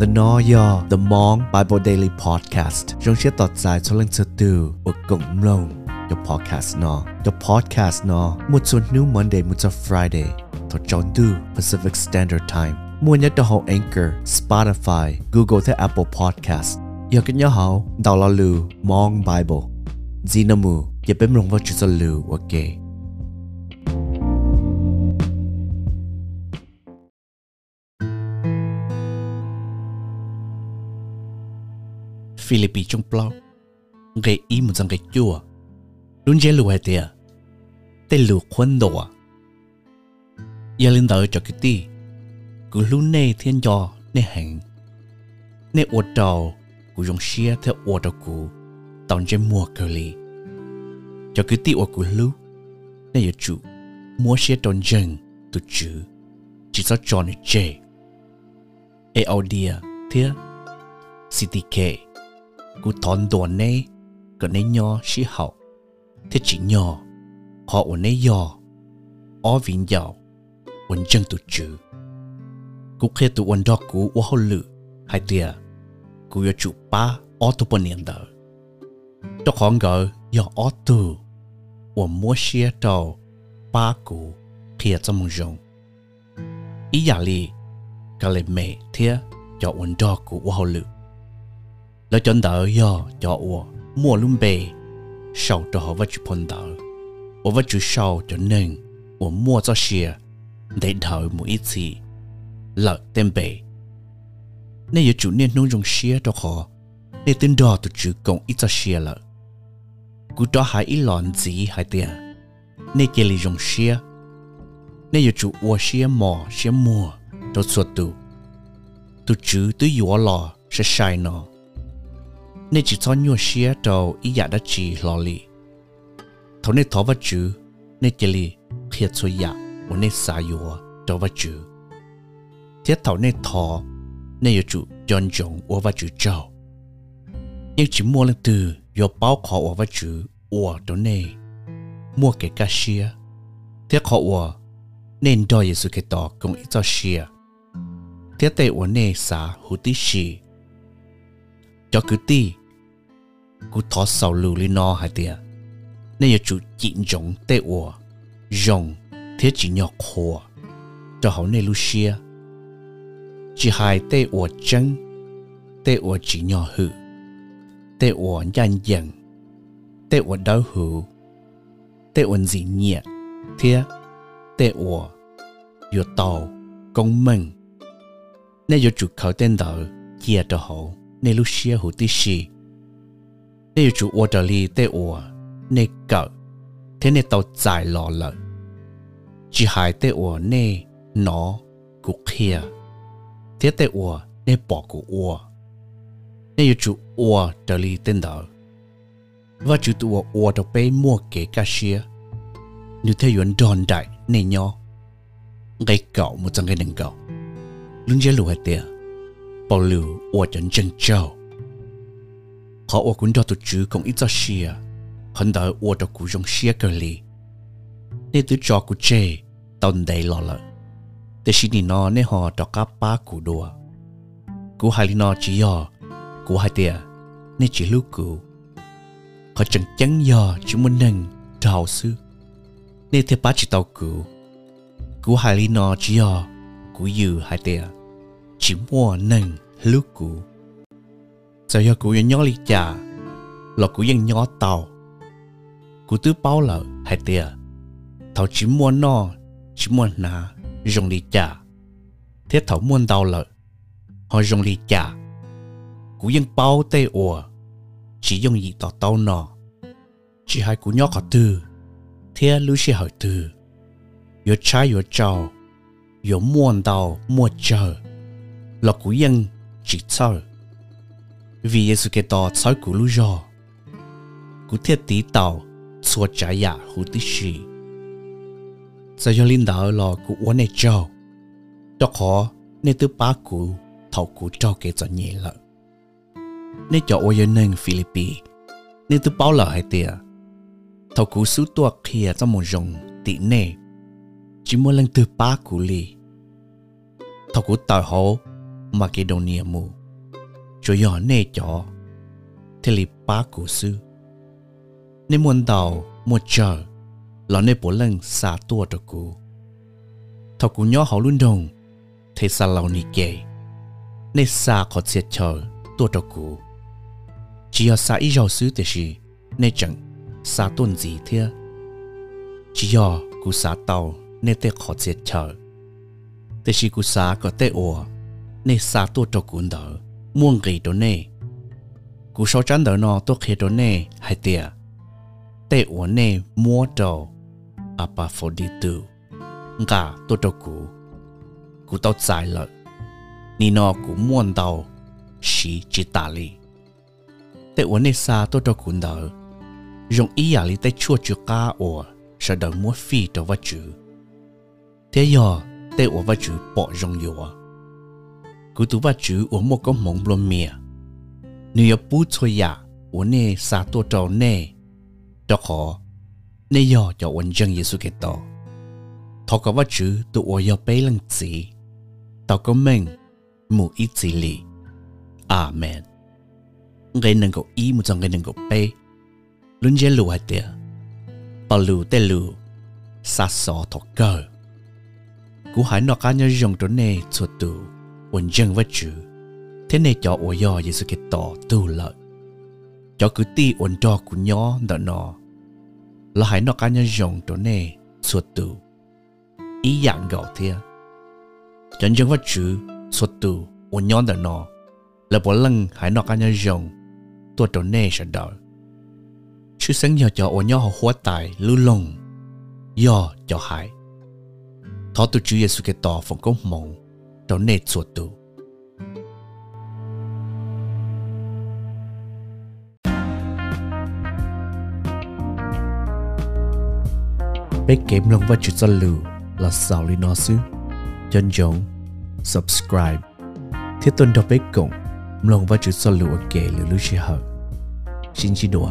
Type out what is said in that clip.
The No Yo The Mong, Bible Daily Podcast. Trong sẽ tọt dài cho lên sự từ của cộng đồng The Podcast No The Podcast No một số new Monday, một số Friday. Thuộc John Du Pacific Standard Time. Mua nhất cho Anchor, Spotify, Google thế Apple Podcast. Giờ cái nhớ hậu đào lo Mong Bible. Zinamu giờ bấm rong vào chữ lưu, ok. Philippines trong plau gây ý một dòng cái chua đúng dễ lùi tìa. Tê lù khuôn đồ à giờ lên đời cho cái tì cứ lúc này thiên dò nè hành nè ổ đầu cứ dùng xe theo ổ đầu cũ. Tao trên mua cơ lì. Cho cái tì ổ cứ lúc nè giờ chủ mua xe đòn dân tu chữ chỉ cho cho nè chê. E audia thia CTK cú thon đồ này cái này nhỏ xí hậu. Thế chỉ nhỏ, họ ở này nhỏ ở vĩnh giàu ổn chân tụ chữ cú khi tụ ổn đó cú ở hậu lự, hai tia cú yêu chủ ba ở tụ bên niệm đó cho con gỡ nhỏ ở tụ ổn mua xe đầu ba cú khi trong mong rong ý giả li cái lời mẹ thế cho ổn đó cú ở hậu lự lỡ chân đỡ yo cho ua. Mua luôn bề sau cho họ vật chụp phun đỡ. Ua vật chụp sau cho nên ua mua cho xìa. Để thở một ít gì. Lỡ tên bề nên giờ chủ nên nông dùng xìa cho họ. Để tên đó tụi chủ cộng ít cho xìa lỡ. Cú đó hai ít lòn gì hai tiền nên kia lì dùng xìa. Nên giờ chủ ua xìa mò, xìa mua cho suốt tụ tụi chủ tụi yếu lò sẽ sai nó nên chỉ cho nhiều xe đầu, ý giả đã chỉ lo lì. Thấu nên thó vật chữ, nên chỉ lì khi cho dạ, giả và nên xả yếu đầu vật chữ. Thiết thấu nên thó nên yếu chủ chọn chọn và vật chữ châu nhưng chỉ mua lên từ yếu bao khó và vật chữ và đó nên mua cái cá xe thiết khó và nên đòi yếu sự cái đó cũng ít cho xe thiết tệ và nên xả hữu tí xì. Cho cứ ti cú thọ sau lưu lý nó hai tia. Nên giờ chủ chỉnh giống tê ủa giống thế chỉ nhỏ khổ. Cho hậu nên Lucia. Chỉ hai tê ủa chân tê ủa chỉ nhỏ hư tê ủa nhanh dần. Tê ủa đau hữu tê ủa gì nhẹ. Thế tê ủa yo tàu, công minh nên giờ chủ khẩu tên đỡ, chia cho hậu nên Lucia hữu tí xì để chủ ô trở li để ô nên cỡ thế nên tàu dài lò lợ chỉ hai để ô nên nó cụ kia thế để ô nên bỏ cụ ô nên chủ ô trở li tên đó và chủ tụ ô trở bê mua kế cá xia như thế yuan đòn đại nên nhỏ gây cậu một trong cái đừng cậu lưng dễ lùi tiền bảo lưu ô chân chân châu họ ở cũng cho tụi chú cũng ít cho xia hơn đỡ ở cho cụ dùng xia cơ li nên tụi cho cụ chê tồn đầy lo lợ để xin đi nó nên họ cho cá ba cụ đùa. Cụ hai li nó chỉ do cụ hai tia nên chỉ lúc cụ họ chẳng chẳng do chỉ muốn nâng, trào sư nên thế ba chỉ tàu cụ cụ hai li nó chỉ do cụ yêu hai tia chỉ muốn nâng lúc cụ giờ giờ chả tàu. Bao lợ hai tia thầu chỉ muốn no, chỉ muốn nà dùng lì chả thế thầu muốn đau lợ họ dùng lì chả bao ủa chỉ dùng gì tàu tàu nọ chỉ hai cụ tư, thế lưu sĩ hỏi tư. Yo trái yo trâu, yo muốn đau muốn chờ. Là cụ chỉ vì Giêsu cái tỏ sói cú lu jo cú thiết tí tàu, xua trái giả dạ hú tí xì. Giờ cho linh đạo là cú uốn này cho cho khó nên tư ba cú thầu cú cho cái cho nhẹ lợ. Nên cho ô yên nâng Philippines nên tư bao lợ hay tìa? Thầu cú số tua kia trong một rồng tị nè chỉ mua lần tư ba cú lì. Thầu cú tàu đồ nìa mu cho yo nê cho thế li ba cụ sư. Nên muốn đầu một chờ là nên bố lần xa tua cho cụ thọ cụ nhỏ họ luôn đồng, thế xa lâu ni kê nên xa có chết chờ tua cho cụ chỉ có xa ý giáo sư thì gì nên chẳng xa tuần gì thế chỉ có cụ xa tàu nên tê khó chết chờ thế gì cụ xa có tê o nên xa tua cho cụ đỡ muôn ghi đó nè cú số chán đó nó tốt khi đó nè hay tìa. Tê ổn nè mua đồ à bà phô đi tư ngà tốt đồ cú. Cú tao giải lợi. Ni nó cú muôn đầu xí chỉ tà lì tê ổn nè xa tốt đồ cú đỡ dùng ý à lì tê chua chua cá ổ sẽ đỡ mua phi đồ vật chữ. Thế giờ, tê ổn vật chữ bỏ dùng yếu cú tu vật chữ ổn một con mông lo mía nếu như bút thôi à, ya ổn nè xa tôi cho nè. Đó khó, nè yo cho ổn chân Giêsu Kitô thọ có vật chữ tu ổn yo bê lần chỉ tao có mình mù ít chỉ Amen. Người nâng cầu ý một trong người nâng cầu bê. Luôn dễ lùa tiệt bảo lù tê lù xa xó thọ cơ. Cú hải nó cá nhau dùng cho nè chuột tù ổn dân vật chữ thế này cho ổ yo Giêsu Kitô tu lợi. Cho cứ ti ổn cho của nhỏ đó nó là hãy nó cá nhân dùng chỗ này suốt tu ý dạng gạo thia. Chân dân vật chữ suốt tu ổn nhỏ đó nó là bỏ lần hãy nó cá nhân dùng tôi chỗ này sẽ đợi chứ sáng giờ cho ổn nhỏ họ hóa tài lưu lông do cho hại. Thọ tu chữ Giêsu Kitô phong công mộng chỗ nên xuất tu bé kém lòng và chữ cho lù là sao lý nó sư chân giống subscribe. Thiết tuần đọc bé cổng lòng và chữ cho lù ở kể lù lưu chi hở. Xin chi đùa.